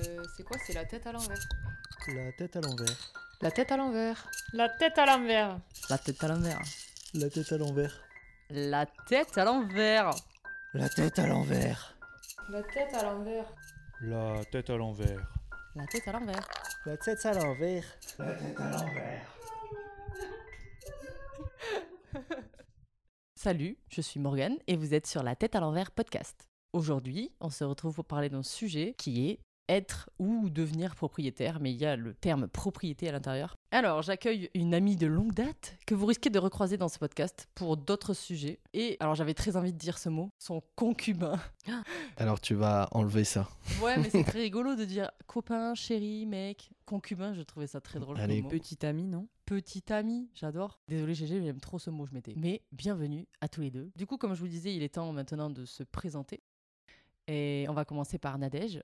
Euh, c'est quoi C'est la tête à l'envers. La tête à l'envers. La tête à l'envers. La tête à l'envers. La tête à l'envers. La tête à l'envers. La tête à l'envers. La tête à l'envers. La tête à l'envers. La tête à l'envers. La tête à l'envers. La tête à l'envers. La tête à l'envers. Salut, je suis Morgane et vous êtes sur La tête à l'envers podcast. Aujourd'hui, on se retrouve pour parler d'un sujet qui est être ou devenir propriétaire, mais il y a le terme propriété à l'intérieur. Alors, j'accueille une amie de longue date que vous risquez de recroiser dans ce podcast pour d'autres sujets. Et alors, j'avais très envie de dire ce mot, son concubin. Alors tu vas enlever ça. Ouais, mais c'est très rigolo de dire copain, chéri, mec, concubin, je trouvais ça très drôle. Allez, comme mot. Petit ami, non? Petit ami, j'adore. Désolé GG, j'aime trop ce mot, je m'étais. Mais bienvenue à tous les deux. Du coup, comme je vous le disais, il est temps maintenant de se présenter. Et on va commencer par Nadège.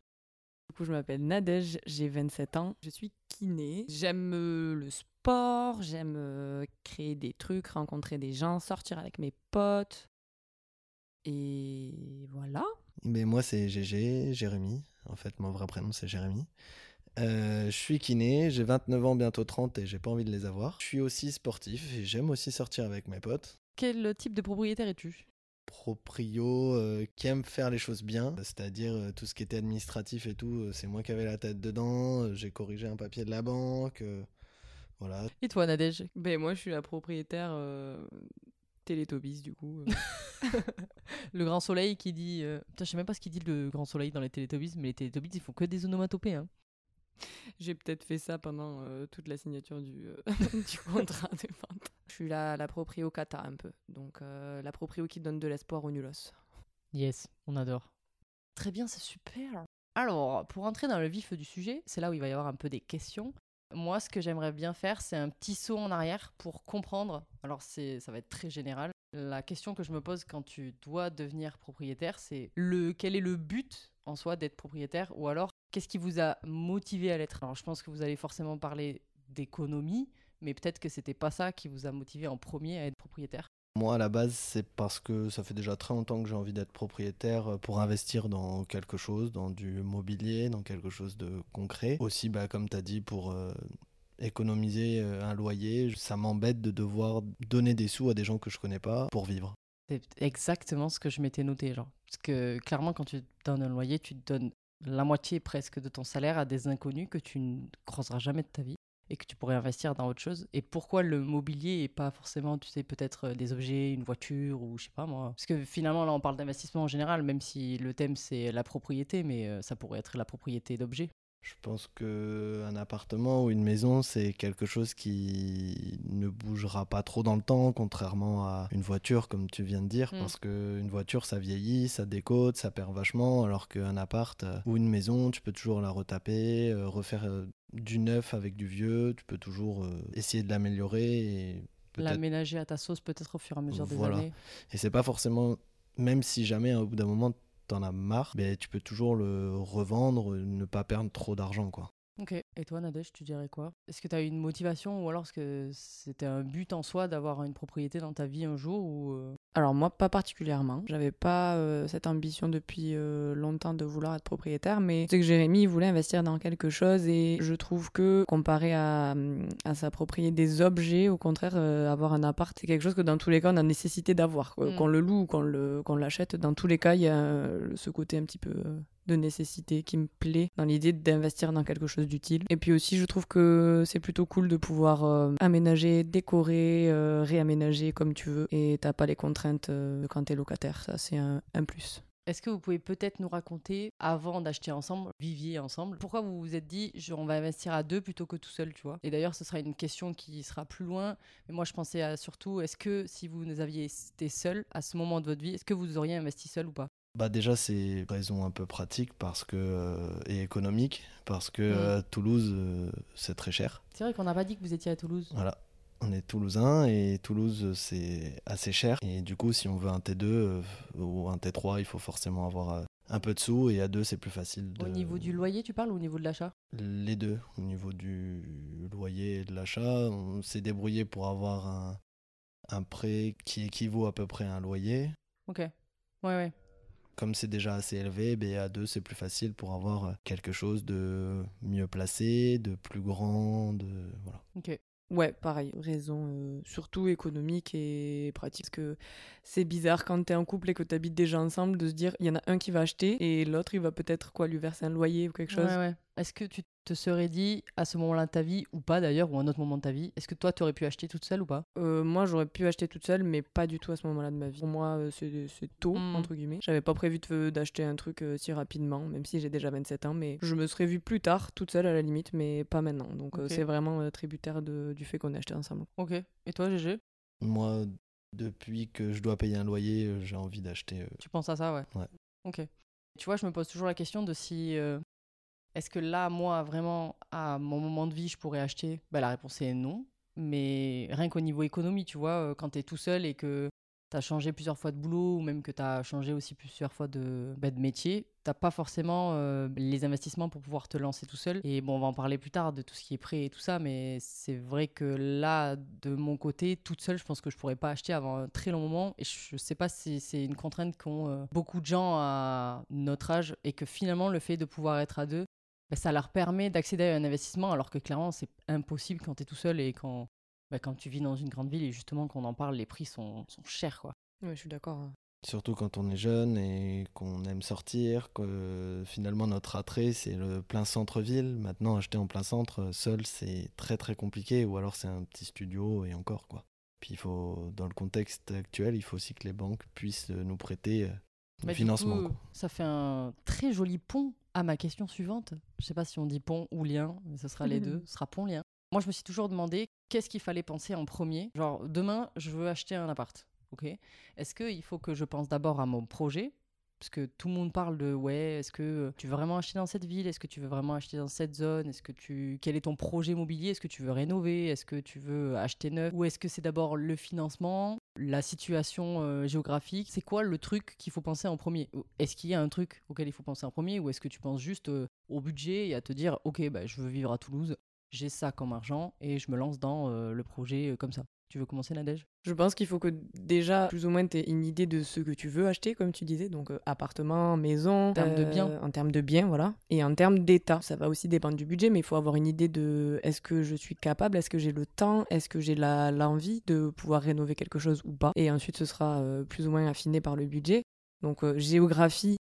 Du coup, je m'appelle Nadège, j'ai 27 ans, je suis kiné. J'aime euh, le sport, j'aime euh, créer des trucs, rencontrer des gens, sortir avec mes potes. Et voilà. Mais moi c'est GG, Jérémy. En fait, mon vrai prénom c'est Jérémy. Euh, je suis kiné, j'ai 29 ans, bientôt 30 et j'ai pas envie de les avoir. Je suis aussi sportif et j'aime aussi sortir avec mes potes. Quel type de propriétaire es-tu? Proprio euh, qui aime faire les choses bien, c'est-à-dire euh, tout ce qui était administratif et tout, euh, c'est moi qui avais la tête dedans. J'ai corrigé un papier de la banque. voilà. Et toi, Nadège? Ben moi, je suis la propriétaire Télétobis, du coup. Le grand soleil qui dit. Putain, je sais même pas ce qu'il dit le grand soleil dans les Télétobies, mais les Télétobies, ils font que des onomatopées. Hein. J'ai peut-être fait ça pendant euh, toute la signature du, euh, du contrat de vente. Je suis la, la proprio kata un peu. Donc euh, la proprio qui donne de l'espoir aux nulos. Yes, on adore. Très bien, c'est super. Alors, pour entrer dans le vif du sujet, c'est là où il va y avoir un peu des questions. Moi, ce que j'aimerais bien faire, c'est un petit saut en arrière pour comprendre. Alors, c'est, ça va être très général. La question que je me pose quand tu dois devenir propriétaire, c'est le quel est le but en soi d'être propriétaire ou alors qu'est-ce qui vous a motivé à l'être? Alors, je pense que vous allez forcément parler d'économie, mais peut-être que c'était pas ça qui vous a motivé en premier à être propriétaire. Moi, à la base, c'est parce que ça fait déjà très longtemps que j'ai envie d'être propriétaire euh, pour investir dans quelque chose, dans du mobilier, dans quelque chose de concret. Aussi, bah, comme tu as dit, pour euh, économiser euh, un loyer, ça m'embête de devoir donner des sous à des gens que je connais pas pour vivre. C'est exactement ce que je m'étais noté, genre. Parce que clairement, quand tu donnes un loyer, tu donnes la moitié presque de ton salaire à des inconnus que tu ne croiseras jamais de ta vie et que tu pourrais investir dans autre chose. Et pourquoi le mobilier et pas forcément, tu sais, peut-être euh, des objets, une voiture ou je sais pas moi. Parce que finalement, là, on parle d'investissement en général, même si le thème c'est la propriété, mais euh, ça pourrait être la propriété d'objets. Je pense que un appartement ou une maison, c'est quelque chose qui ne bougera pas trop dans le temps, contrairement à une voiture, comme tu viens de dire, Mm. parce que une voiture, ça vieillit, ça décote, ça perd vachement, alors qu'un appart euh, ou une maison, tu peux toujours la retaper, euh, refaire euh, du neuf avec du vieux, tu peux toujours essayer de l'améliorer et L'aménager à ta sauce peut-être au fur et à mesure des années. et c'est pas forcément, même si jamais au bout d'un moment t'en as marre, ben, tu peux toujours le revendre, ne pas perdre trop d'argent, quoi. Ok. Et toi, Nadège, tu dirais quoi? Est-ce que tu as une motivation ou alors est-ce que c'était un but en soi d'avoir une propriété dans ta vie un jour ou euh, Alors moi, pas particulièrement. J'avais pas euh, cette ambition depuis euh, longtemps de vouloir être propriétaire, mais c'est que Jérémy il voulait investir dans quelque chose et je trouve que comparé à, à s'approprier des objets, au contraire, euh, avoir un appart, c'est quelque chose que dans tous les cas on a nécessité d'avoir. Mm. Qu'on le loue ou qu'on le- qu'on l'achète, dans tous les cas, il y a ce côté un petit peu de nécessité qui me plaît dans l'idée d'investir dans quelque chose d'utile. Et puis aussi, je trouve que c'est plutôt cool de pouvoir euh, aménager, décorer, euh, réaménager comme tu veux. Et t'as pas les contraintes euh, quand t'es locataire. Ça, c'est un, plus. Est-ce que vous pouvez peut-être nous raconter, avant d'acheter ensemble, viviez ensemble, pourquoi vous vous êtes dit, je- on va investir à deux plutôt que tout seul, tu vois? Et d'ailleurs, ce sera une question qui sera plus loin, mais moi je pensais surtout, est-ce que si vous aviez été seul à ce moment de votre vie, est-ce que vous auriez investi seul ou pas? Bah déjà c'est raison un peu pratique parce que euh, et économique parce que Mm. euh, Toulouse euh, c'est très cher. C'est vrai qu'on n'a pas dit que vous étiez à Toulouse. Voilà. On est toulousain et Toulouse c'est assez cher et du coup si on veut un T2 euh, ou un T3 il faut forcément avoir un peu de sous et à deux c'est plus facile. De... Au niveau du loyer, tu parles ou au niveau de l'achat? Les deux. Au niveau du loyer et de l'achat, on s'est débrouillé pour avoir un, un prêt qui équivaut à peu près à un loyer. Ok. Ouais, ouais. Comme c'est déjà assez élevé, ben, à deux, c'est plus facile pour avoir euh, quelque chose de mieux placé, de plus grand, de voilà. Ok. Ouais, pareil, raison euh, surtout économique et pratique. Parce que c'est bizarre quand t'es en couple et que t'habites déjà ensemble de se dire il y en a un qui va acheter et l'autre il va peut-être quoi lui verser un loyer ou quelque chose. Ouais, ouais. Est-ce que tu te serais dit à ce moment-là de ta vie, ou pas d'ailleurs, ou à un autre moment de ta vie, est-ce que toi tu aurais pu acheter toute seule ou pas? Euh, moi j'aurais pu acheter toute seule, mais pas du tout à ce moment-là de ma vie. Pour moi, euh, c'est c'est tôt, Mm. entre guillemets. J'avais pas prévu de- d'acheter un truc euh, si rapidement, même si j'ai déjà 27 ans, mais je me serais vue plus tard, toute seule à la limite, mais pas maintenant. Donc euh, c'est vraiment euh, tributaire de- du fait qu'on ait acheté ensemble. Ok. Et toi, GG Moi, depuis que je dois payer un loyer, j'ai envie d'acheter. euh, Tu penses à ça, ouais Ouais. Ok. Tu vois, je me pose toujours la question de si. Est-ce que là, moi, vraiment, à mon moment de vie, je pourrais acheter? Bah, La réponse est non. Mais rien qu'au niveau économie, tu vois, euh, quand tu es tout seul et que tu as changé plusieurs fois de boulot ou même que tu as changé aussi plusieurs fois de, bah, métier, tu pas forcément euh, les investissements pour pouvoir te lancer tout seul. Et bon, on va en parler plus tard de tout ce qui est prêt et tout ça, mais c'est vrai que là, de mon côté, toute seule, je pense que je pourrais pas acheter avant un très long moment. Et je sais pas si c'est une contrainte qu'ont euh, beaucoup de gens à notre âge et que finalement, le fait de pouvoir être à deux, bah, ça leur permet d'accéder à un investissement alors que clairement, c'est impossible quand tu es tout seul et quand, bah, quand tu vis dans une grande ville et justement qu'on en parle, les prix sont, sont chers. quoi. Ouais, je suis d'accord. hein. Surtout quand on est jeune et qu'on aime sortir, que finalement notre attrait c'est le plein centre-ville. Maintenant, acheter en plein centre seul c'est très très compliqué ou alors c'est un petit studio et encore quoi. Puis il faut, dans le contexte actuel, il faut aussi que les banques puissent nous prêter euh, le Bah, du financement. coup, quoi. ça fait un très joli pont à ma question suivante. Je sais pas si on dit pont ou lien, mais ce sera les deux. Ce sera pont-lien. Moi, je me suis toujours demandé qu'est-ce qu'il fallait penser en premier? Genre, demain, je veux acheter un appart. Ok? Est-ce qu'il faut que je pense d'abord à mon projet parce que tout le monde parle de ouais, est-ce que tu veux vraiment acheter dans cette ville? Est-ce que tu veux vraiment acheter dans cette zone? Est-ce que tu quel est ton projet immobilier Est-ce que tu veux rénover? Est-ce que tu veux acheter neuf? Ou est-ce que c'est d'abord le financement, la situation euh, géographique? C'est quoi le truc qu'il faut penser en premier? Est-ce qu'il y a un truc auquel il faut penser en premier? Ou est-ce que tu penses juste euh, au budget et à te dire OK, bah, je veux vivre à Toulouse, j'ai ça comme argent et je me lance dans euh, le projet euh, comme ça? Tu veux commencer Nadège? Je pense qu'il faut que déjà, plus ou moins, tu aies une idée de ce que tu veux acheter, comme tu disais. Donc, euh, appartement, maison. En termes de euh, biens. En termes de biens, voilà. Et en termes d'état. Ça va aussi dépendre du budget, mais il faut avoir une idée de est-ce que je suis capable, est-ce que j'ai le temps, est-ce que j'ai l'envie de pouvoir rénover quelque chose ou pas. Et ensuite, ce sera euh, plus ou moins affiné par le budget. Donc, géographie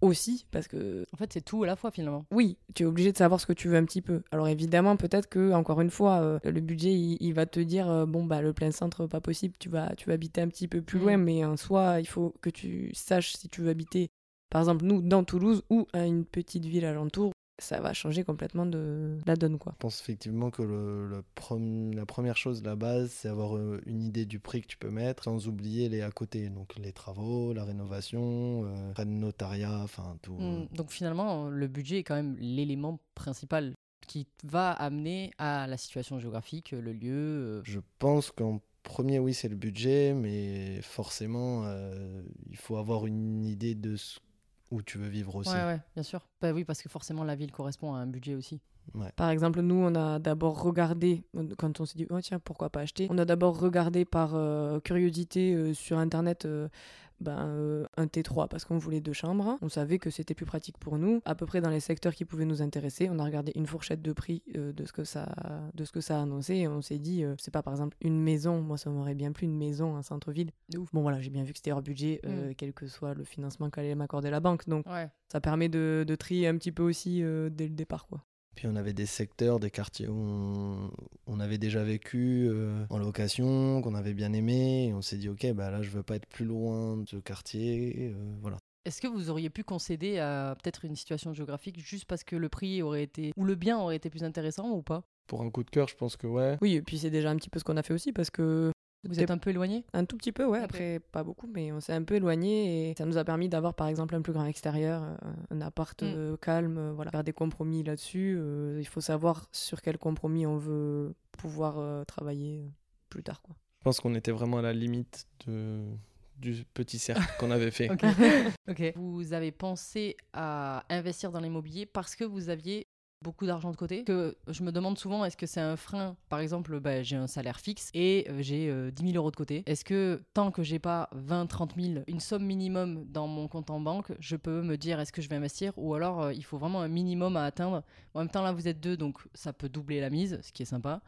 aussi, parce que En fait, c'est tout à la fois finalement. oui, tu es obligé de savoir ce que tu veux un petit peu. Alors évidemment, peut-être que encore une fois, euh, le budget, il, il va te dire euh, bon bah le plein centre pas possible, tu vas tu vas habiter un petit peu plus Mm. loin, mais en soi, il faut que tu saches si tu veux habiter, par exemple nous dans Toulouse ou à une petite ville alentour. Ça va changer complètement de la donne quoi. Je pense effectivement que le, le prom- la première chose, la base, c'est avoir euh, une idée du prix que tu peux mettre sans oublier les à côté. Donc les travaux, la rénovation, euh, frais de notariat, enfin tout. euh, Mm, Donc finalement, le budget est quand même l'élément principal qui va amener à la situation géographique, le lieu. euh, Je pense qu'en premier, oui, c'est le budget, mais forcément, euh, il faut avoir une idée de ce- où tu veux vivre aussi. Ouais, ouais, bien sûr. Bah oui, parce que forcément, la ville correspond à un budget aussi. Par exemple, nous, on a d'abord regardé, quand on s'est dit, oh tiens, pourquoi pas acheter, on a d'abord regardé par euh, curiosité euh, sur Internet euh, ben, euh, un T3 parce qu'on voulait deux chambres. On savait que c'était plus pratique pour nous, à peu près dans les secteurs qui pouvaient nous intéresser. On a regardé une fourchette de prix euh, de, ce que ça, de ce que ça a annoncé et on s'est dit, euh, c'est pas par exemple une maison, moi ça m'aurait bien plu une maison en centre-ville. Bon voilà, j'ai bien vu que c'était hors budget, euh, quel que soit le financement qu'allait m'accorder la banque. Donc Ouais. ça permet de, de trier un petit peu aussi dès le départ. quoi. Puis on avait des secteurs, des quartiers où on, on avait déjà vécu euh, en location, qu'on avait bien aimé. Et on s'est dit, ok, bah là, je veux pas être plus loin de ce quartier. euh, voilà. Est-ce que vous auriez pu concéder à peut-être une situation géographique juste parce que le prix aurait été. ou le bien aurait été plus intéressant ou pas? Pour un coup de cœur, je pense que ouais. Oui, et puis c'est déjà un petit peu ce qu'on a fait aussi parce que Vous êtes un peu éloigné? Un tout petit peu, ouais, après pas beaucoup, mais on s'est un peu éloigné et ça nous a permis d'avoir par exemple un plus grand extérieur, euh, un appart Mm. euh, calme, euh, voilà, faire des compromis là-dessus. euh, il faut savoir sur quel compromis on veut pouvoir euh, travailler plus tard, quoi. Je pense qu'on était vraiment à la limite de, du petit cercle qu'on avait fait. Ok. Vous avez pensé à investir dans l'immobilier parce que vous aviez beaucoup d'argent de côté que je me demande souvent est-ce que c'est un frein par exemple bah, j'ai un salaire fixe et euh, j'ai euh, 10 000 euros de côté. Est-ce que tant que j'ai pas 20 30 000 une somme minimum dans mon compte en banque je peux me dire est-ce que je vais investir ou alors euh, il faut vraiment un minimum à atteindre. En même temps là vous êtes deux donc ça peut doubler la mise ce qui est sympa.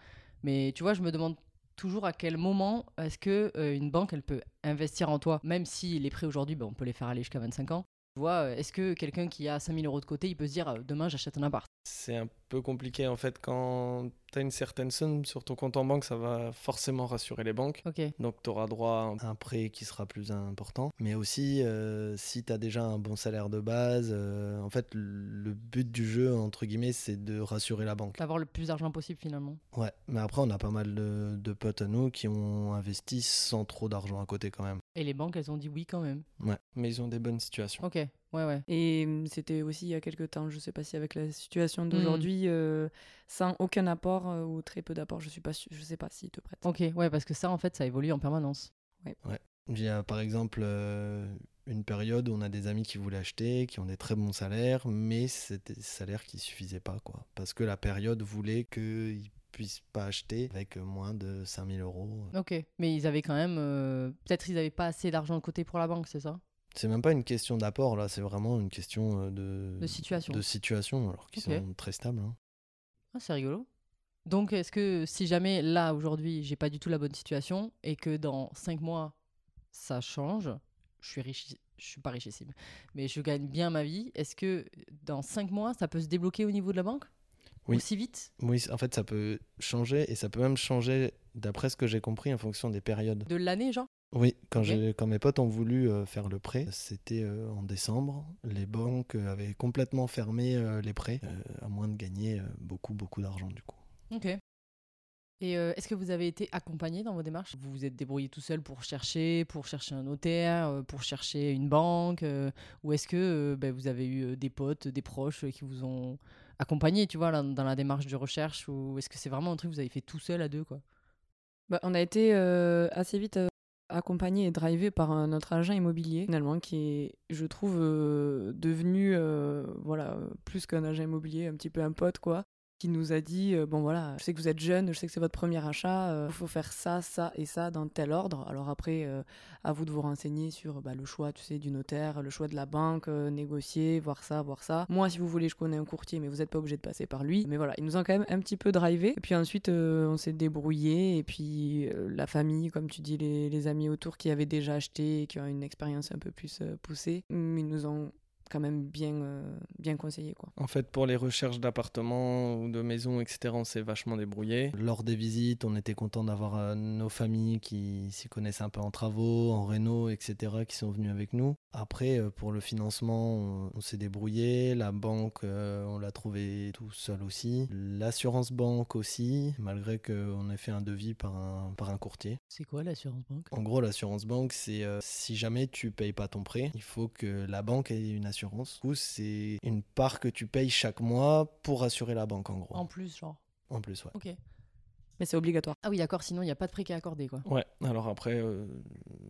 Mais tu vois je me demande toujours à quel moment est-ce que euh, une banque elle peut investir en toi même si les prêts aujourd'hui bah, on peut les faire aller jusqu'à 25 ans. Tu vois, est-ce que quelqu'un qui a 5000 euros de côté, il peut se dire demain j'achète un appart? C'est un peu compliqué en fait quand tu as une certaine somme sur ton compte en banque, ça va forcément rassurer les banques. Ok, Donc tu auras droit à un prêt qui sera plus important. Mais aussi, euh, si tu as déjà un bon salaire de base, euh, en fait, le but du jeu, entre guillemets, c'est de rassurer la banque. d'avoir le plus d'argent possible finalement. Ouais, mais après, on a pas mal de, de potes à nous qui ont investi sans trop d'argent à côté quand même. Et les banques, elles ont dit oui quand même. Ouais, mais ils ont des bonnes situations. Ok, ouais, ouais. Et hum, c'était aussi il y a quelques temps, je sais pas si avec la situation d'aujourd'hui, euh, sans aucun apport euh, ou très peu d'apport, je suis pas je sais pas s'ils te prêtent. Ok, ouais, parce que ça, en fait, ça évolue en permanence. Il y a par exemple euh, une période où on a des amis qui voulaient acheter, qui ont des très bons salaires, mais c'était des salaires qui suffisaient pas, quoi. Parce que la période voulait qu'ils puissent pas acheter avec moins de 5000 euros. Ok, mais ils avaient quand même. euh, Peut-être ils avaient pas assez d'argent de côté pour la banque, c'est ça? C'est même pas une question d'apport, là, c'est vraiment une question euh, de, De situation. de situation, alors qu'ils sont très stables. hein. Ah, c'est rigolo. Donc, est-ce que si jamais là, aujourd'hui, j'ai pas du tout la bonne situation et que dans 5 mois, ça change, je suis riche, je suis pas richissime, mais je gagne bien ma vie, est-ce que dans 5 mois, ça peut se débloquer au niveau de la banque? Oui. Aussi vite? Oui, en fait, ça peut changer, et ça peut même changer, d'après ce que j'ai compris, en fonction des périodes. De l'année, genre? Oui, quand, mes potes ont voulu euh, faire le prêt, c'était euh, en décembre. Les banques euh, avaient complètement fermé les prêts, à moins de gagner beaucoup, beaucoup d'argent du coup. Ok. Et euh, est-ce que vous avez été accompagné dans vos démarches? Vous vous êtes débrouillé tout seul pour chercher, pour chercher un notaire, pour chercher une banque euh, Ou est-ce que euh, ben, vous avez eu des potes, des proches qui vous ont accompagné, tu vois, dans la démarche de recherche? Ou est-ce que c'est vraiment un truc que vous avez fait tout seul à deux, quoi? Bah, on a été euh, assez vite euh, accompagné et drivé par un, notre agent immobilier, finalement, qui est, je trouve, euh, devenu, euh, voilà, plus qu'un agent immobilier, un petit peu un pote, quoi, qui nous a dit, euh, bon voilà, je sais que vous êtes jeune, je sais que c'est votre premier achat, il faut faire ça, ça et ça dans tel ordre. Alors après, euh, à vous de vous renseigner sur bah, le choix, tu sais, du notaire, le choix de la banque, euh, négocier, voir ça, voir ça. Moi, si vous voulez, je connais un courtier, mais vous n'êtes pas obligé de passer par lui. Mais voilà, ils nous ont quand même un petit peu drivé. Et puis ensuite, euh, on s'est débrouillé. Et puis euh, la famille, comme tu dis, les, les amis autour qui avaient déjà acheté, et qui ont une expérience un peu plus euh, poussée, hum, ils nous ont quand même bien, euh, bien conseillé, quoi. En fait, pour les recherches d'appartements ou de maisons, etc., on s'est vachement débrouillé. Lors des visites, on était content d'avoir euh, nos familles qui s'y connaissent un peu en travaux, en réno, etc., qui sont venus avec nous. Après, euh, pour le financement, on, on s'est débrouillé. La banque, euh, on l'a trouvé tout seul aussi. L'assurance banque aussi, malgré qu'on ait fait un devis par un, par un courtier. C'est quoi l'assurance banque? En gros, l'assurance banque, c'est euh, si jamais tu payes pas ton prêt, il faut que la banque ait une assurance. Coup, c'est une part que tu payes chaque mois pour assurer la banque, en gros. En plus, genre. En plus, ouais. Ok. Mais c'est obligatoire. Ah oui, d'accord, sinon il n'y a pas de prêt qui est accordé, quoi. Ouais, alors après, euh,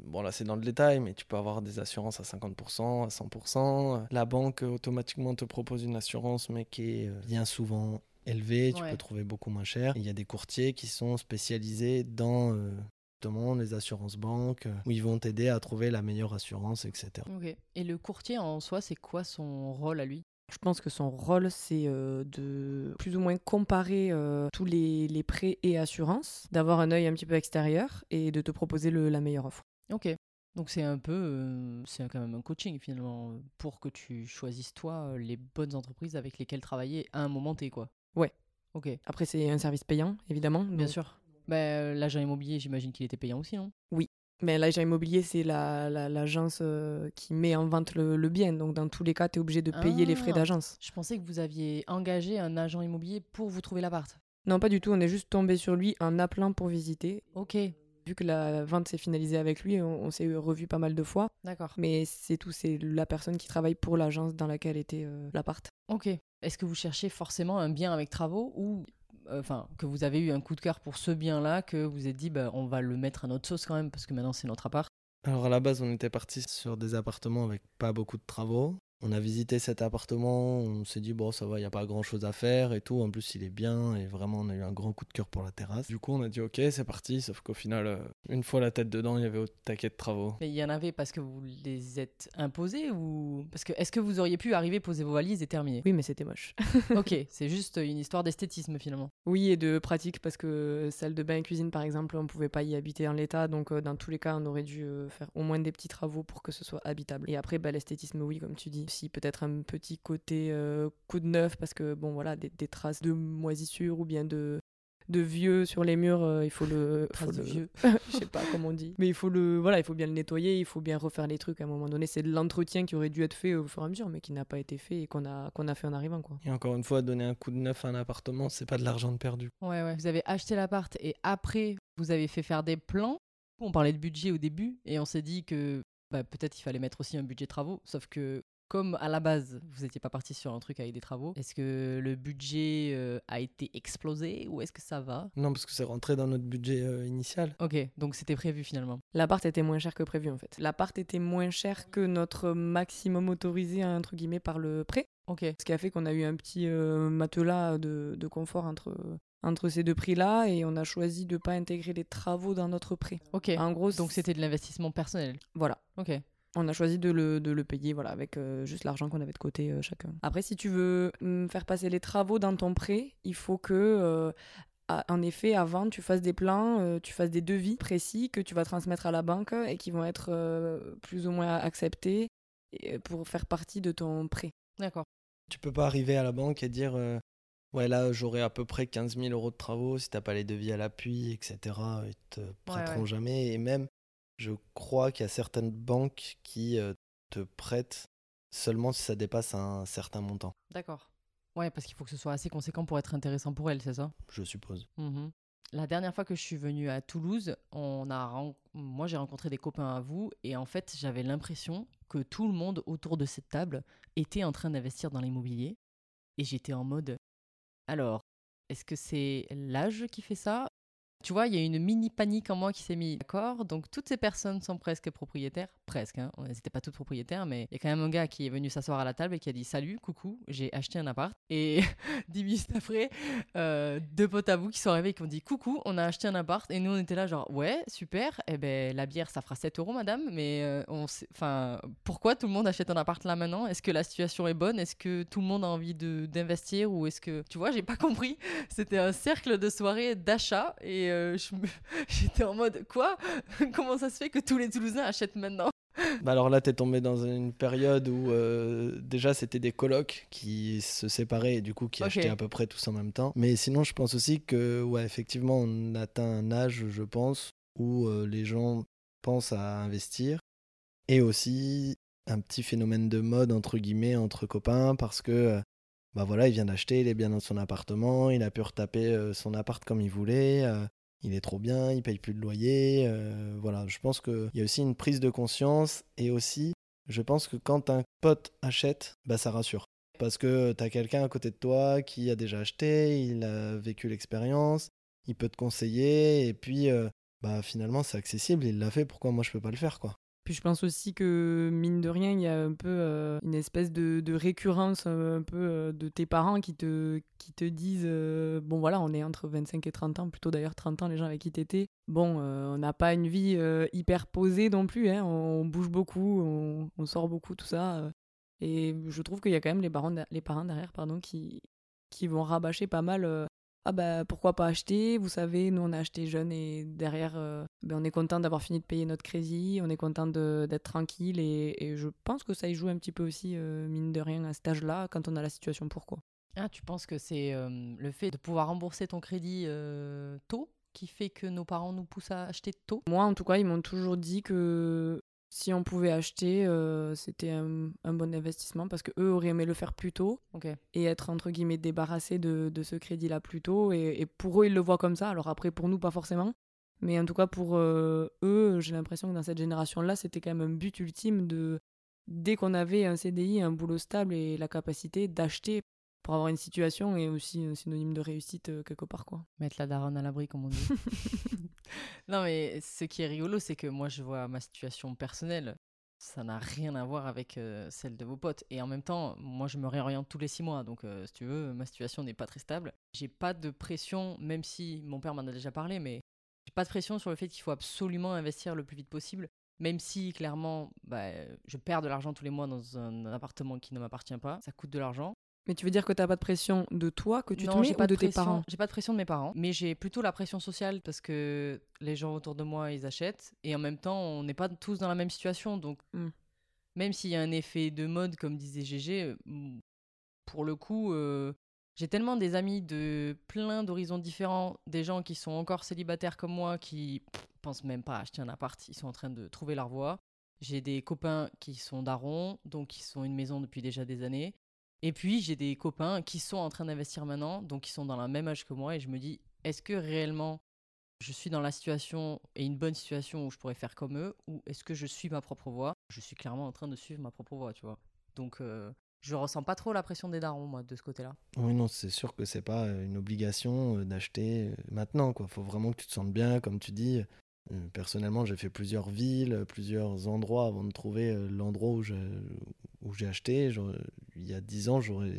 bon là c'est dans le détail, mais tu peux avoir des assurances à 50%, à 100%. La banque euh, automatiquement te propose une assurance, mais qui est euh, bien souvent élevée, tu Ouais. peux trouver beaucoup moins cher. Il y a des courtiers qui sont spécialisés dans euh, les assurances banques, euh, où ils vont t'aider à trouver la meilleure assurance, etc. Ok. Et le courtier en soi, c'est quoi son rôle à lui? Je pense que son rôle, c'est euh, de plus ou moins comparer euh, tous les, les prêts et assurances, d'avoir un œil un petit peu extérieur et de te proposer le- la meilleure offre. Ok. Donc c'est un peu, euh, c'est quand même un coaching finalement, pour que tu choisisses toi les bonnes entreprises avec lesquelles travailler à un moment T, quoi. Ouais. Ok. Après, c'est un service payant, évidemment. Bien sûr. Bah, euh, l'agent immobilier, j'imagine qu'il était payant aussi, non? Mais l'agent immobilier, c'est la- la- l'agence euh, qui met en vente le, le bien. Donc, dans tous les cas, tu es obligé de payer les frais Ah. d'agence. Je pensais que vous aviez engagé un agent immobilier pour vous trouver l'appart. Non, pas du tout. On est juste tombé sur lui en appelant pour visiter. Ok, Vu que la vente s'est finalisée avec lui, on, on s'est revu pas mal de fois. d'accord. Mais c'est tout. C'est la personne qui travaille pour l'agence dans laquelle était euh, l'appart. Ok. Est-ce que vous cherchez forcément un bien avec travaux ou enfin que vous avez eu un coup de cœur pour ce bien-là que vous êtes dit bah, on va le mettre à notre sauce quand même parce que maintenant c'est notre appart. Alors à la base, on était parti sur des appartements avec pas beaucoup de travaux. On a visité cet appartement, on s'est dit, bon, ça va, il n'y a pas grand chose à faire et tout. En plus, il est bien et vraiment, on a eu un grand coup de cœur pour la terrasse. Du coup, on a dit, ok, c'est parti. Sauf qu'au final, euh, une fois la tête dedans, il y avait au taquet de travaux. Mais il y en avait parce que vous les êtes imposés ou parce que est-ce que vous auriez pu arriver, poser vos valises et terminer? Oui, mais c'était moche. Ok, c'est juste une histoire d'esthétisme finalement. Oui, et de pratique, parce que salle de bain et cuisine, par exemple, on pouvait pas y habiter en l'état. Donc, euh, dans tous les cas, on aurait dû euh, faire au moins des petits travaux pour que ce soit habitable. Et après, bah, l'esthétisme, oui, comme tu dis. Si peut-être un petit côté euh, coup de neuf, parce que, bon, voilà, des, des traces de moisissure ou bien de de vieux sur les murs, euh, il faut le, Traces faut de le- vieux. je sais pas comment on dit, mais il faut le, voilà, il faut bien le nettoyer, il faut bien refaire les trucs à un moment donné. C'est de l'entretien qui aurait dû être fait au fur et à mesure, mais qui n'a pas été fait et qu'on a, qu'on a fait en arrivant, quoi. Et encore une fois, donner un coup de neuf à un appartement, c'est pas de l'argent de perdu. Ouais, ouais. Vous avez acheté l'appart et après, vous avez fait faire des plans. On parlait de budget au début et on s'est dit que bah, peut-être il fallait mettre aussi un budget travaux. Sauf que, comme à la base, vous n'étiez pas parti sur un truc avec des travaux, est-ce que le budget euh, a été explosé ou est-ce que ça va? Non, parce que c'est rentré dans notre budget euh, initial. Ok, donc c'était prévu finalement. L'appart était moins cher que prévu en fait. L'appart était moins cher que notre maximum autorisé entre guillemets par le prêt, Ok. ce qui a fait qu'on a eu un petit euh, matelas de, de confort entre entre ces deux prix-là et on a choisi de pas intégrer les travaux dans notre prêt. Ok. En gros, Donc c'était de l'investissement personnel. voilà. Ok. On a choisi de le, de le payer voilà, avec euh, juste l'argent qu'on avait de côté euh, chacun. Après, si tu veux hum, faire passer les travaux dans ton prêt, il faut que, euh, en effet, avant, tu fasses des plans, euh, tu fasses des devis précis que tu vas transmettre à la banque et qui vont être euh, plus ou moins acceptés et- pour faire partie de ton prêt. D'accord. Tu peux pas arriver à la banque et dire euh, Ouais, là, j'aurai à peu près 15 000 euros de travaux. Si t'as pas les devis à l'appui, etc., ils te prêteront ouais. jamais. Et même, je crois qu'il y a certaines banques qui euh, te prêtent seulement si ça dépasse un certain montant, D'accord. Ouais, parce qu'il faut que ce soit assez conséquent pour être intéressant pour elle, c'est ça? Je suppose. Mhm. La dernière fois que je suis venue à Toulouse, on a moi j'ai rencontré des copains à vous et en fait j'avais l'impression que tout le monde autour de cette table était en train d'investir dans l'immobilier et j'étais en mode alors est-ce que c'est l'âge qui fait ça Tu vois, il y a une mini panique en moi qui s'est mis d'accord. Donc toutes ces personnes sont presque propriétaires, presque. Hein. Elles n'étaient pas toutes propriétaires, mais il y a quand même un gars qui est venu s'asseoir à la table et qui a dit salut, coucou, j'ai acheté un appart. Et dix minutes après, euh, deux potes à vous qui sont arrivés et qui ont dit coucou, on a acheté un appart. Et nous, on était là, genre, ouais, super. Et ben, la bière, ça fera 7 euros, madame. Mais euh, on enfin, pourquoi tout le monde achète un appart là maintenant? Est-ce que la situation est bonne? Est-ce que tout le monde a envie d'investir? Ou est-ce que, tu vois, j'ai pas compris. C'était un cercle de soirée d'achat. Et euh, j'étais en mode, quoi? Comment ça se fait que tous les Toulousains achètent maintenant? Bah alors là, t'es tombé dans une période où euh, déjà c'était des colocs qui se séparaient et du coup qui achetaient à peu près tous en même temps. Mais sinon, je pense aussi que, ouais, effectivement, on atteint un âge, je pense, où euh, les gens pensent à investir et aussi un petit phénomène de mode entre guillemets entre copains parce que bah voilà, il vient d'acheter, il est bien dans son appartement, il a pu retaper son appart comme il voulait. Il est trop bien, il paye plus de loyer. euh, voilà, je pense qu'il y a aussi une prise de conscience et aussi, je pense que quand un pote achète, bah ça rassure. Parce que tu as quelqu'un à côté de toi qui a déjà acheté, il a vécu l'expérience, il peut te conseiller et puis euh, bah finalement c'est accessible, il l'a fait, pourquoi moi je peux pas le faire quoi? Puis je pense aussi que, mine de rien, il y a un peu euh, une espèce de, récurrence euh, un peu euh, de tes parents qui te, qui te disent Bon, voilà, on est entre 25 et 30 ans, plutôt d'ailleurs 30 ans, les gens avec qui t'étais. Bon, on n'a pas une vie hyper posée non plus, hein, on, bouge beaucoup, on, on sort beaucoup, tout ça. et je trouve qu'il y a quand même les parents, les parents derrière pardon, qui, qui vont rabâcher pas mal. Ah bah pourquoi pas acheter? Vous savez, nous on a acheté jeune et derrière, euh, ben, on est content d'avoir fini de payer notre crédit, on est content d'être tranquille et, et je pense que ça y joue un petit peu aussi, euh, mine de rien, à cet âge-là, quand on a la situation pour quoi. Ah, tu penses que c'est euh, le fait de pouvoir rembourser ton crédit euh, tôt qui fait que nos parents nous poussent à acheter tôt? Moi en tout cas, ils m'ont toujours dit que si on pouvait acheter, euh, c'était un, un bon investissement parce que eux auraient aimé le faire plus tôt et être entre guillemets débarrassés de, de ce crédit-là plus tôt. Et, et pour eux, ils le voient comme ça. Alors après, pour nous, pas forcément. Mais en tout cas, pour euh, eux, j'ai l'impression que dans cette génération-là, c'était quand même un but ultime de, dès qu'on avait un CDI, un boulot stable et la capacité d'acheter pour avoir une situation et aussi un synonyme de réussite euh, quelque part, quoi. Mettre la daronne à l'abri, comme on dit. non, mais ce qui est rigolo, c'est que moi, je vois ma situation personnelle. ça n'a rien à voir avec euh, celle de vos potes. Et en même temps, moi, je me réoriente tous les six mois. Donc, euh, si tu veux, ma situation n'est pas très stable. J'ai pas de pression, même si mon père m'en a déjà parlé, mais j'ai pas de pression sur le fait qu'il faut absolument investir le plus vite possible. Même si, clairement, bah, je perds de l'argent tous les mois dans un appartement qui ne m'appartient pas. Ça coûte de l'argent. Mais tu veux dire que t'as pas de pression de toi que tu non, te mets j'ai ou pas de tes parents? J'ai pas de pression de mes parents, mais j'ai plutôt la pression sociale parce que les gens autour de moi ils achètent et en même temps on n'est pas tous dans la même situation donc Mm. même s'il y a un effet de mode comme disait GG, pour le coup euh, j'ai tellement des amis de plein d'horizons différents, des gens qui sont encore célibataires comme moi qui pff, pensent même pas à acheter un appart, ils sont en train de trouver leur voie. J'ai des copains qui sont darons, donc qui sont une maison depuis déjà des années. Et puis, j'ai des copains qui sont en train d'investir maintenant, donc qui sont dans la même âge que moi, et je me dis, est-ce que réellement je suis dans la situation et une bonne situation où je pourrais faire comme eux, ou est-ce que je suis ma propre voie? Je suis clairement en train de suivre ma propre voie, tu vois. Donc, euh, je ressens pas trop la pression des darons, moi, de ce côté-là. Oui, non, c'est sûr que c'est pas euh, une obligation euh, d'acheter euh, maintenant, quoi. Faut vraiment que tu te sentes bien, comme tu dis. Personnellement, j'ai fait plusieurs villes, plusieurs endroits avant de trouver l'endroit où j'ai où j'ai acheté. Il y a 10 ans, j'aurais,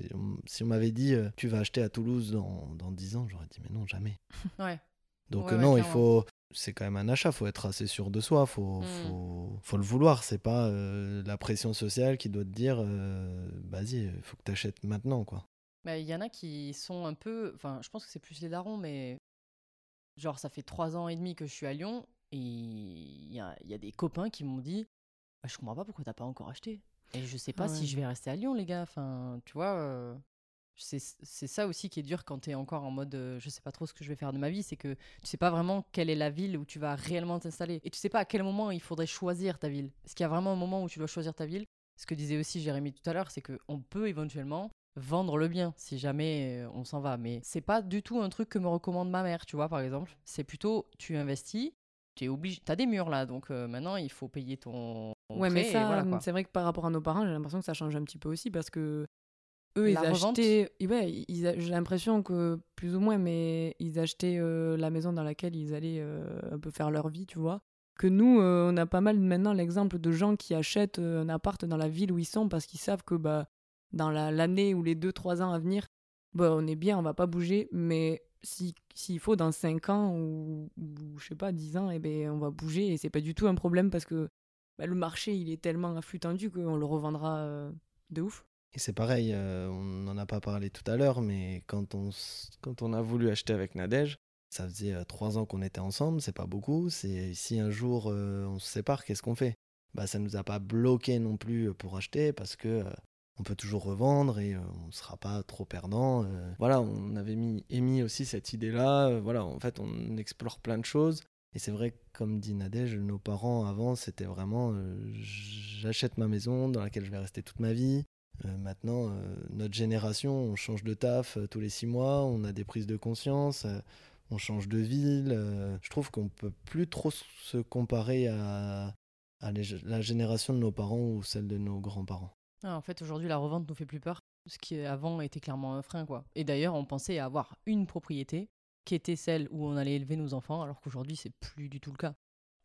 si on m'avait dit euh, tu vas acheter à Toulouse dans, dans 10 ans, j'aurais dit mais non, jamais. Ouais. Donc Ouais, euh, ouais, non, il faut. C'est quand même un achat, faut être assez sûr de soi, faut, Mm. faut, faut le vouloir. C'est pas euh, la pression sociale qui doit te dire vas-y, il faut que tu achètes maintenant, quoi. Bah, Il y en a qui sont un peu. Enfin, je pense que c'est plus les darons, mais. Genre, ça fait trois ans et demi que je suis à Lyon, et il y a, il y a des copains qui m'ont dit Bah, Je comprends pas pourquoi t'as pas encore acheté. Et je sais pas si je vais rester à Lyon, les gars. Enfin, tu vois. euh, C'est ça aussi qui est dur quand t'es encore en mode euh, je sais pas trop ce que je vais faire de ma vie, c'est que tu sais pas vraiment quelle est la ville où tu vas réellement t'installer. Et tu sais pas à quel moment il faudrait choisir ta ville. Est-ce qu'il y a vraiment un moment où tu dois choisir ta ville? Ce que disait aussi Jérémy tout à l'heure, c'est qu'on peut éventuellement vendre le bien si jamais euh, on s'en va. Mais c'est pas du tout un truc que me recommande ma mère, tu vois, par exemple. C'est plutôt tu investis, tu es obligé. T'as des murs là, donc euh, maintenant il faut payer ton. ton Ouais, mais ça, voilà, quoi. c'est vrai que par rapport à nos parents, j'ai l'impression que ça change un petit peu aussi parce que eux, ils La achetaient. Ouais, ils a- j'ai l'impression que plus ou moins, mais ils achetaient euh, la maison dans laquelle ils allaient euh, un peu faire leur vie, tu vois. Que nous, euh, on a pas mal maintenant l'exemple de gens qui achètent un appart dans la ville où ils sont parce qu'ils savent que bah, dans la- l'année ou les 2-3 ans à venir, bah, on est bien, on va pas bouger, mais si- s'il faut dans 5 ans ou, je sais pas, 10 ans, eh ben, on va bouger et c'est pas du tout un problème parce que bah, le marché il est tellement à tendu qu'on le revendra euh, de ouf. Et c'est pareil, euh, on n'en a pas parlé tout à l'heure, mais quand on, quand on a voulu acheter avec Nadège, ça faisait euh, trois ans qu'on était ensemble, c'est pas beaucoup. C'est si un jour euh, on se sépare, qu'est-ce qu'on fait? Bah ça nous a pas bloqué non plus euh, pour acheter parce que euh, on peut toujours revendre et euh, on sera pas trop perdant. euh. Voilà, on avait mis, émis aussi cette idée-là. euh, voilà, en fait, on explore plein de choses. Et c'est vrai comme dit Nadège, nos parents avant, c'était vraiment j'achète ma maison dans laquelle je vais rester toute ma vie. Maintenant, notre génération, on change de taf tous les six mois, on a des prises de conscience, on change de ville. je trouve qu'on peut plus trop se comparer à, la génération de nos parents ou celle de nos grands-parents. Ah, en fait, aujourd'hui, la revente nous fait plus peur. Ce qui avant était clairement un frein, quoi. Et d'ailleurs, on pensait avoir une propriété qui était celle où on allait élever nos enfants, alors qu'aujourd'hui, c'est plus du tout le cas.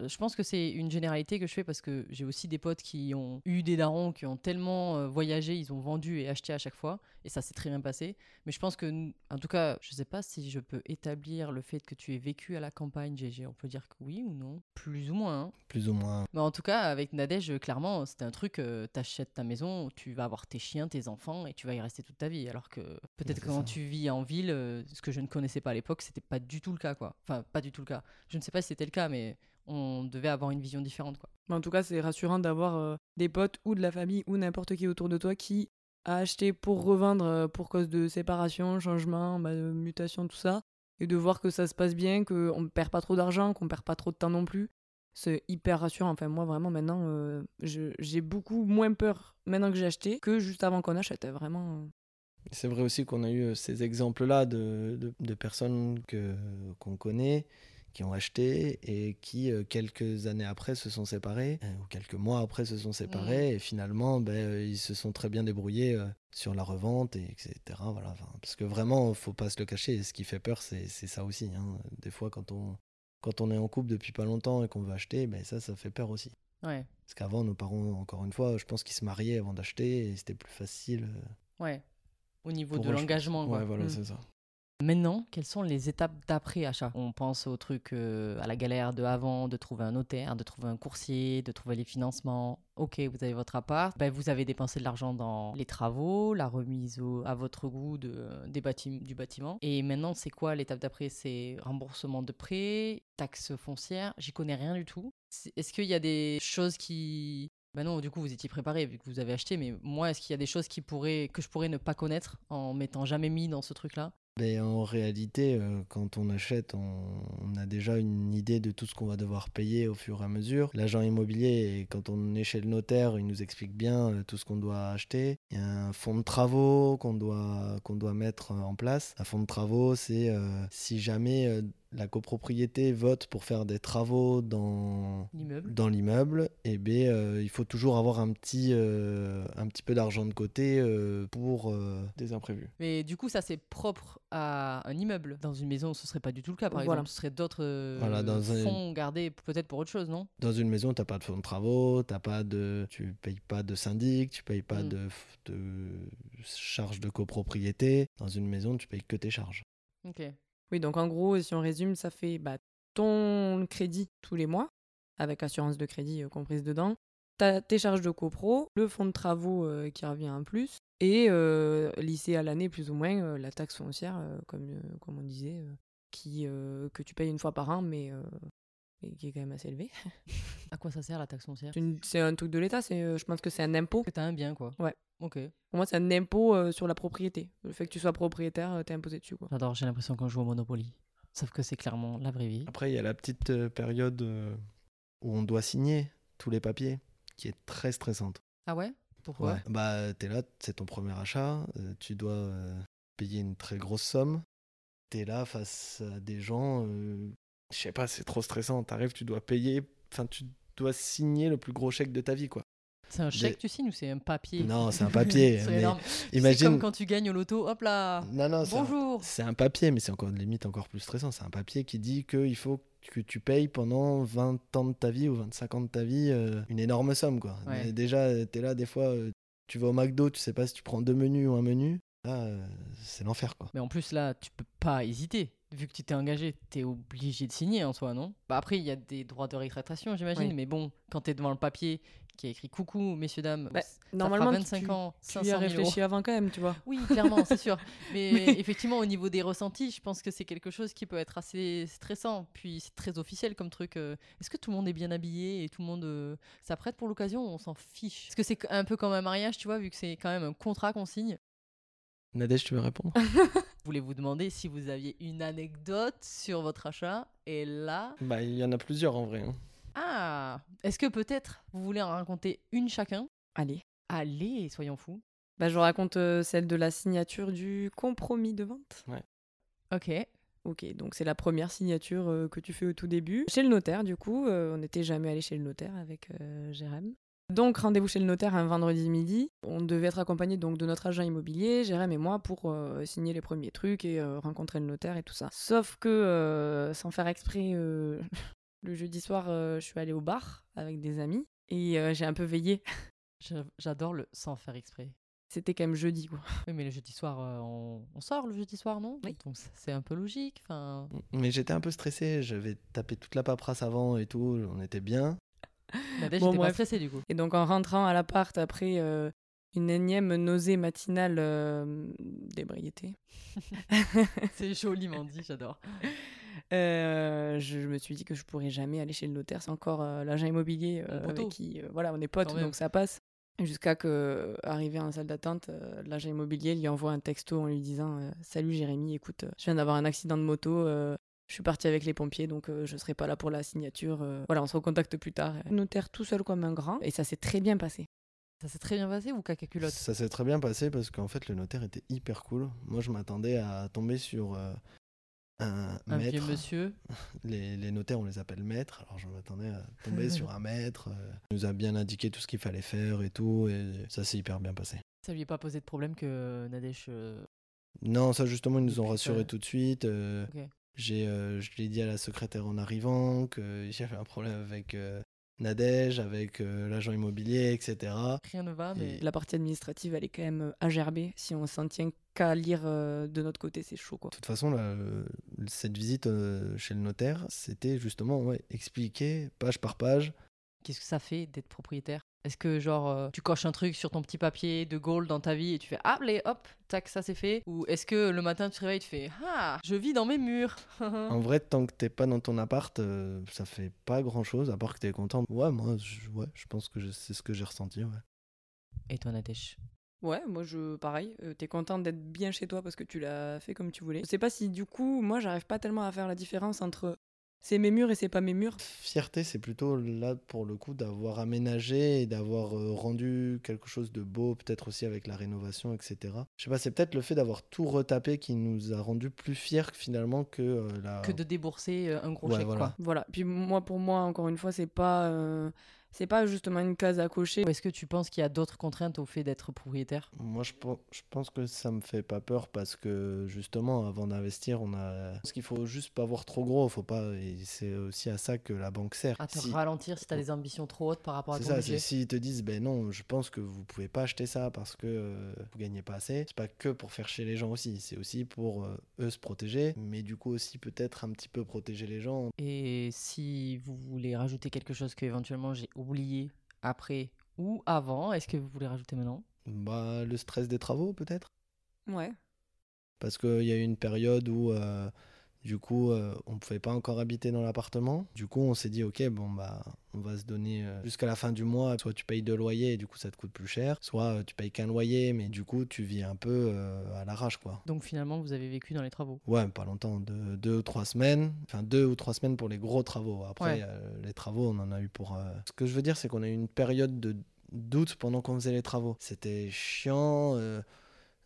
Euh, Je pense que c'est une généralité que je fais parce que j'ai aussi des potes qui ont eu des darons, qui ont tellement euh, voyagé, ils ont vendu et acheté à chaque fois, et ça s'est très bien passé. Mais je pense que, en tout cas, je sais pas si je peux établir le fait que tu aies vécu à la campagne, GG. On peut dire que oui ou non Plus ou moins. hein. Plus ou moins. Mais en tout cas, avec Nadège, clairement, c'était un truc, euh, t'achètes ta maison, tu vas avoir tes chiens, tes enfants, et tu vas y rester toute ta vie. Alors que peut-être quand ça. tu vis en ville, euh, ce que je ne connaissais pas à l'époque, c'était pas du tout le cas, quoi. Enfin, pas du tout le cas. Je ne sais pas si c'était le cas, mais on devait avoir une vision différente, quoi. Mais en tout cas, c'est rassurant d'avoir euh, des potes ou de la famille ou n'importe qui autour de toi qui a acheté pour revendre euh, pour cause de séparation, changement, bah, mutation, tout ça. Et de voir que ça se passe bien, qu'on ne perd pas trop d'argent, qu'on perd pas trop de temps non plus. C'est hyper rassurant. Enfin, moi, vraiment, maintenant, euh, j'ai beaucoup moins peur maintenant que j'ai acheté que juste avant qu'on achète. Vraiment. euh. C'est vrai aussi qu'on a eu ces exemples-là de, de, de personnes que, qu'on connaît, qui ont acheté et qui, euh, quelques années après, se sont séparés, euh, ou quelques mois après, se sont séparés, et finalement, ben, euh, ils se sont très bien débrouillés sur la revente, et etc. Voilà, enfin, parce que vraiment, faut pas se le cacher, ce qui fait peur, c'est, ça aussi. hein. Des fois, quand on, quand on est en couple depuis pas longtemps et qu'on veut acheter, ben, ça, ça fait peur aussi. Ouais. Parce qu'avant, nos parents, encore une fois, je pense qu'ils se mariaient avant d'acheter et c'était plus facile. Ouais. Au niveau de l'engagement. Ouais, voilà, Mm. c'est ça. Maintenant, quelles sont les étapes d'après achat On pense au truc, euh, à la galère de avant, de trouver un notaire, de trouver un coursier, de trouver les financements. Ok, vous avez votre appart, ben, vous avez dépensé de l'argent dans les travaux, la remise à votre goût de, des bâtim- du bâtiment. Et maintenant, c'est quoi l'étape d'après? C'est remboursement de prêt, taxes foncières. J'y connais rien du tout. Est-ce qu'il y a des choses qui ben non, du coup, vous étiez préparé vu que vous avez acheté, mais moi, est-ce qu'il y a des choses qui pourraient, que je pourrais ne pas connaître en m'étant jamais mis dans ce truc-là? Mais en réalité, euh, quand on achète, on, a déjà une idée de tout ce qu'on va devoir payer au fur et à mesure. L'agent immobilier, quand on est chez le notaire, il nous explique bien euh, tout ce qu'on doit acheter. Il y a un fonds de travaux qu'on doit, qu'on doit mettre en place. Un fonds de travaux, c'est euh, si jamais la copropriété vote pour faire des travaux dans, L'immeuble eh bien, euh, il faut toujours avoir un petit, euh, un petit peu d'argent de côté euh, pour euh, des imprévus. Mais du coup, ça c'est propre à un immeuble. Dans une maison, ce serait pas du tout le cas, par Voilà. exemple. Ce serait d'autres euh, Voilà, dans un- fonds gardés peut-être pour autre chose, non? Dans une maison, tu n'as pas de fonds de travaux, t'as pas de, tu payes pas de syndic, tu payes pas Mm. de, f- de charges de copropriété. Dans une maison, tu payes que tes charges. Ok. Oui, donc en gros, si on résume, ça fait bah, ton crédit tous les mois, avec assurance de crédit comprise dedans, t'as tes charges de copro, le fonds de travaux qui revient en plus, et euh, lycée à l'année plus ou moins la taxe foncière, comme, comme on disait, qui, que tu payes une fois par an, mais, mais qui est quand même assez élevé. À quoi ça sert la taxe foncière C'est un truc de l'État, c'est, euh, je pense que c'est un impôt. Que t'as un bien, quoi. Ouais. Ok. Pour moi, c'est un impôt euh, sur la propriété. Le fait que tu sois propriétaire, euh, t'es imposé dessus. Quoi. J'adore, j'ai l'impression qu'on joue au Monopoly. Sauf que c'est clairement la vraie vie. Après, il y a la petite euh, période où on doit signer tous les papiers, qui est très stressante. Ah ouais? Pourquoi? Ouais. Bah, t'es là, c'est ton premier achat, euh, tu dois euh, payer une très grosse somme. T'es là face à des gens, euh, je sais pas, c'est trop stressant. T'arrives, tu dois payer, enfin, tu dois signer le plus gros chèque de ta vie, quoi. C'est un chèque, Des- tu signes ou c'est un papier? Non, c'est un papier. C'est mais énorme. C'est imagine. comme quand tu gagnes au loto, hop là Non, non, c'est un- Bonjour C'est un papier, mais c'est encore limite encore plus stressant. C'est un papier qui dit qu'il faut que tu payes pendant 20 ans de ta vie ou 25 ans de ta vie euh, une énorme somme. Quoi. Ouais. Déjà, tu es là, des fois, euh, tu vas au McDo, tu sais pas si tu prends deux menus ou un menu. Là, euh, c'est l'enfer. quoi. Mais en plus, là, tu peux pas hésiter. Vu que tu t'es engagé, t'es obligé de signer en soi, non? Bah après, il y a des droits de rétractation, j'imagine. Oui. Mais bon, quand t'es devant le papier qui a écrit coucou, messieurs, dames, Bah, ça normalement, fera tu- 25 ans, Tu 500 y as 000 euros. réfléchi avant quand même, tu vois. Oui, clairement, c'est sûr. Mais, Mais- effectivement, au niveau des ressentis, je pense que c'est quelque chose qui peut être assez stressant. Puis c'est très officiel comme truc. euh, Est-ce que tout le monde est bien habillé et tout le monde euh, s'apprête pour l'occasion on s'en fiche? Est-ce que c'est un peu comme un mariage, tu vois, vu que c'est quand même un contrat qu'on signe Nadège, tu veux répondre? Je voulais vous demander si vous aviez une anecdote sur votre achat. Et là, Bah, il y en a plusieurs en vrai. hein. ah Est-ce que peut-être vous voulez en raconter une chacun? Allez. Allez, soyons fous. Bah, je raconte euh, celle de la signature du compromis de vente. Ok. Ok, donc c'est la première signature euh, que tu fais au tout début. Chez le notaire, du coup, euh, on n'était jamais allé chez le notaire avec euh, Jérém. Donc rendez-vous chez le notaire un vendredi midi. On devait être accompagné donc de notre agent immobilier, Jérém et moi, pour euh, signer les premiers trucs et euh, rencontrer le notaire et tout ça. Sauf que, euh, sans faire exprès, euh, le jeudi soir, euh, je suis allée au bar avec des amis et euh, j'ai un peu veillé. J'a- J'adore le sans faire exprès. C'était quand même jeudi, quoi. Oui, mais le jeudi soir, euh, on... on sort le jeudi soir, non? Oui. Donc c'est un peu logique. Enfin, Mais j'étais un peu stressé. J'avais tapé toute la paperasse avant et tout. On était bien. Bon, j'étais pas stressée du coup. Et donc en rentrant à l'appart après euh, une énième nausée matinale euh, d'ébriété, c'est joliment dit, j'adore. euh, je me suis dit que je pourrais jamais aller chez le notaire. C'est encore l'agent immobilier avec qui, voilà, on est potes, même. donc ça passe. Jusqu'à que, arrivé en salle d'attente, euh, l'agent immobilier lui envoie un texto en lui disant euh, Salut Jérémy, écoute, je viens d'avoir un accident de moto, euh, je suis parti avec les pompiers, donc euh, je serai pas là pour la signature. euh, voilà, on se recontacte plus tard. Notaire tout seul comme un grand, et ça s'est très bien passé. Ça s'est très bien passé ou caca culotte? Ça s'est très bien passé parce qu'en fait, le notaire était hyper cool. Moi, je m'attendais à tomber sur euh, un, Un vieux maître. monsieur. Les, les notaires, on les appelle maîtres. Alors, je m'attendais à tomber sur un maître. euh, Il nous a bien indiqué tout ce qu'il fallait faire et tout. Et ça s'est hyper bien passé. Ça lui est pas posé de problème que Nadège. euh, Non, ça, justement, ils nous ont rassurés tout de suite. euh, Ok. J'ai, euh, je l'ai dit à la secrétaire en arrivant qu'il y avait un problème avec, euh, Nadège, avec euh, l'agent immobilier, etc. Rien ne va, mais. Et- La partie administrative, elle est quand même euh, à gerber. Si on s'en tient qu'à lire euh, de notre côté, c'est chaud, quoi. De toute façon, là, euh, cette visite euh, chez le notaire, c'était justement ouais, expliquer page par page. Qu'est-ce que ça fait d'être propriétaire? Est-ce que, genre, euh, tu coches un truc sur ton petit papier de goal dans ta vie et tu fais Ah, allez, hop, tac, ça c'est fait Ou est-ce que le matin tu te réveilles et tu fais Ah, je vis dans mes murs En vrai, tant que t'es pas dans ton appart, euh, ça fait pas grand chose, à part que t'es content. Ouais, moi, je, ouais, je pense que je- c'est ce que j'ai ressenti. Ouais. Et toi, Nadège Ouais, moi je pareil. euh, T'es content d'être bien chez toi parce que tu l'as fait comme tu voulais. Je sais pas si du coup, moi j'arrive pas tellement à faire la différence entre c'est mes murs et c'est pas mes murs. Fierté, c'est plutôt là pour le coup d'avoir aménagé et d'avoir euh, rendu quelque chose de beau, peut-être aussi avec la rénovation, etc. Je sais pas, c'est peut-être le fait d'avoir tout retapé qui nous a rendu plus fiers que finalement que euh, la. Que de débourser euh, un gros Ouais, chèque, voilà. quoi. Voilà. Puis moi, pour moi, encore une fois, c'est pas, euh, c'est pas justement une case à cocher. Est-ce que tu penses qu'il y a d'autres contraintes au fait d'être propriétaire? Moi, je pense, je pense que ça me fait pas peur parce que justement, avant d'investir, on a. Parce qu'il faut juste pas voir trop gros. Faut pas. Et c'est aussi à ça que la banque sert. À te Si- ralentir si tu as des ambitions trop hautes par rapport à C'est ton ça, budget c'est s'ils te disent, ben non, je pense que vous pouvez pas acheter ça parce que euh, vous gagnez pas assez. C'est pas que pour faire chier les gens aussi, c'est aussi pour euh, eux se protéger, mais du coup aussi peut-être un petit peu protéger les gens. Et si vous voulez rajouter quelque chose que éventuellement j'ai oublié après ou avant, est-ce que vous voulez rajouter maintenant? Bah, le stress des travaux peut-être? Ouais. Parce qu'il y a eu une période où, euh, du coup, euh, on pouvait pas encore habiter dans l'appartement. Du coup, on s'est dit, ok, bon, bah, on va se donner euh, jusqu'à la fin du mois. Soit tu payes deux loyers et du coup, ça te coûte plus cher. Soit euh, tu payes qu'un loyer, mais du coup, tu vis un peu euh, à l'arrache, quoi. Donc finalement, vous avez vécu dans les travaux. Ouais, pas longtemps, deux, deux ou trois semaines. Enfin, deux ou trois semaines pour les gros travaux. Après, Ouais. les travaux, on en a eu pour. Ce que je veux dire, c'est qu'on a eu une période de doute pendant qu'on faisait les travaux. C'était chiant.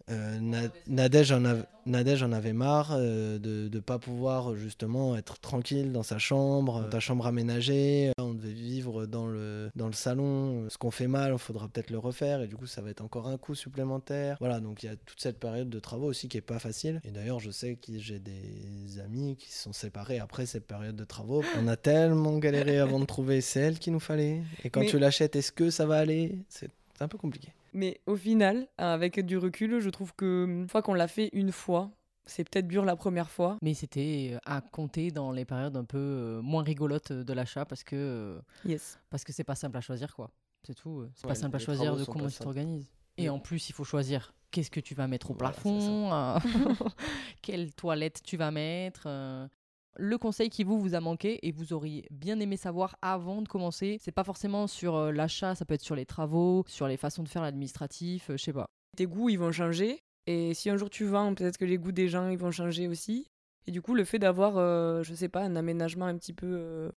Euh, euh, Na- Nadège, en avait, Nadège en avait marre euh, de ne pas pouvoir justement être tranquille dans sa chambre, dans ta chambre aménagée. On devait vivre dans le, dans le salon. Ce qu'on fait mal, il faudra peut-être le refaire et du coup, ça va être encore un coût supplémentaire. Voilà, donc il y a toute cette période de travaux aussi qui est pas facile. Et d'ailleurs, je sais que j'ai des amis qui se sont séparés après cette période de travaux. On a tellement galéré avant de trouver celle qu'il nous fallait. Et quand Mais- tu l'achètes, est-ce que ça va aller? C'est un peu compliqué. Mais au final, avec du recul, je trouve que une fois qu'on l'a fait une fois, c'est peut-être dur la première fois. Mais c'était euh, à compter dans les périodes un peu euh, moins rigolotes de l'achat parce que euh, Yes. parce que c'est pas simple à choisir quoi. C'est tout. euh, C'est Ouais, pas simple à choisir de comment tu t'organises. Et Oui. en plus, il faut choisir qu'est-ce que tu vas mettre au Voilà, plafond, euh, quelle toilette tu vas mettre. euh. Le conseil qui vous vous a manqué et vous auriez bien aimé savoir avant de commencer, c'est pas forcément sur euh, l'achat, ça peut être sur les travaux, sur les façons de faire l'administratif, euh, je sais pas. Tes goûts, ils vont changer. Et si un jour tu vends, peut-être que les goûts des gens, ils vont changer aussi. Et du coup, le fait d'avoir, euh, je sais pas, un aménagement un petit peu euh,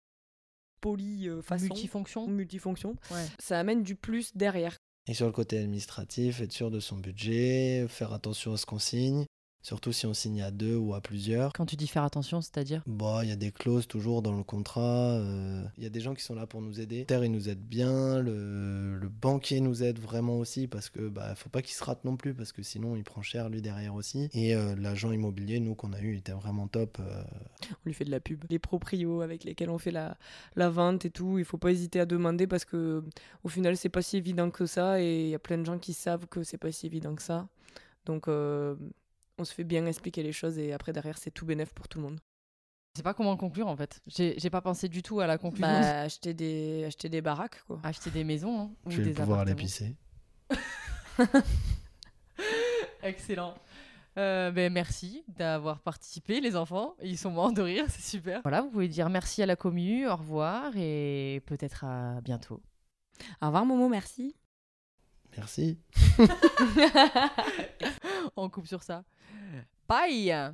poli, euh, façon, Multifonction. multifonction, Ouais. ça amène du plus derrière. Et sur le côté administratif, être sûr de son budget, faire attention à ce qu'on signe, surtout si on signe à deux ou à plusieurs. Quand tu dis faire attention, c'est-à-dire? Bon, il y a des clauses toujours dans le contrat. euh, Il y a des gens qui sont là pour nous aider. Notaire, il nous aide bien. Le, le banquier nous aide vraiment aussi parce que bah faut pas qu'il se rate non plus parce que sinon il prend cher lui derrière aussi. Et euh, l'agent immobilier, nous qu'on a eu, il était vraiment top. euh, On lui fait de la pub. Les proprios avec lesquels on fait la, la vente et tout, il faut pas hésiter à demander parce que au final, c'est pas si évident que ça. Et il y a plein de gens qui savent que c'est pas si évident que ça. Donc, euh, on se fait bien expliquer les choses et après, derrière, c'est tout bénef pour tout le monde. Je sais pas comment conclure en fait. J'ai pas pensé du tout à la conclusion. Bah, acheter des, acheter des baraques, quoi. Acheter des maisons hein, ou je vais des pouvoir aller pisser. Excellent. Euh, ben, merci d'avoir participé, les enfants. Ils sont morts de rire, c'est super. Voilà, vous pouvez dire merci à la commu, au revoir et peut-être à bientôt. Au revoir, Momo, merci. Merci. On coupe sur ça. Bye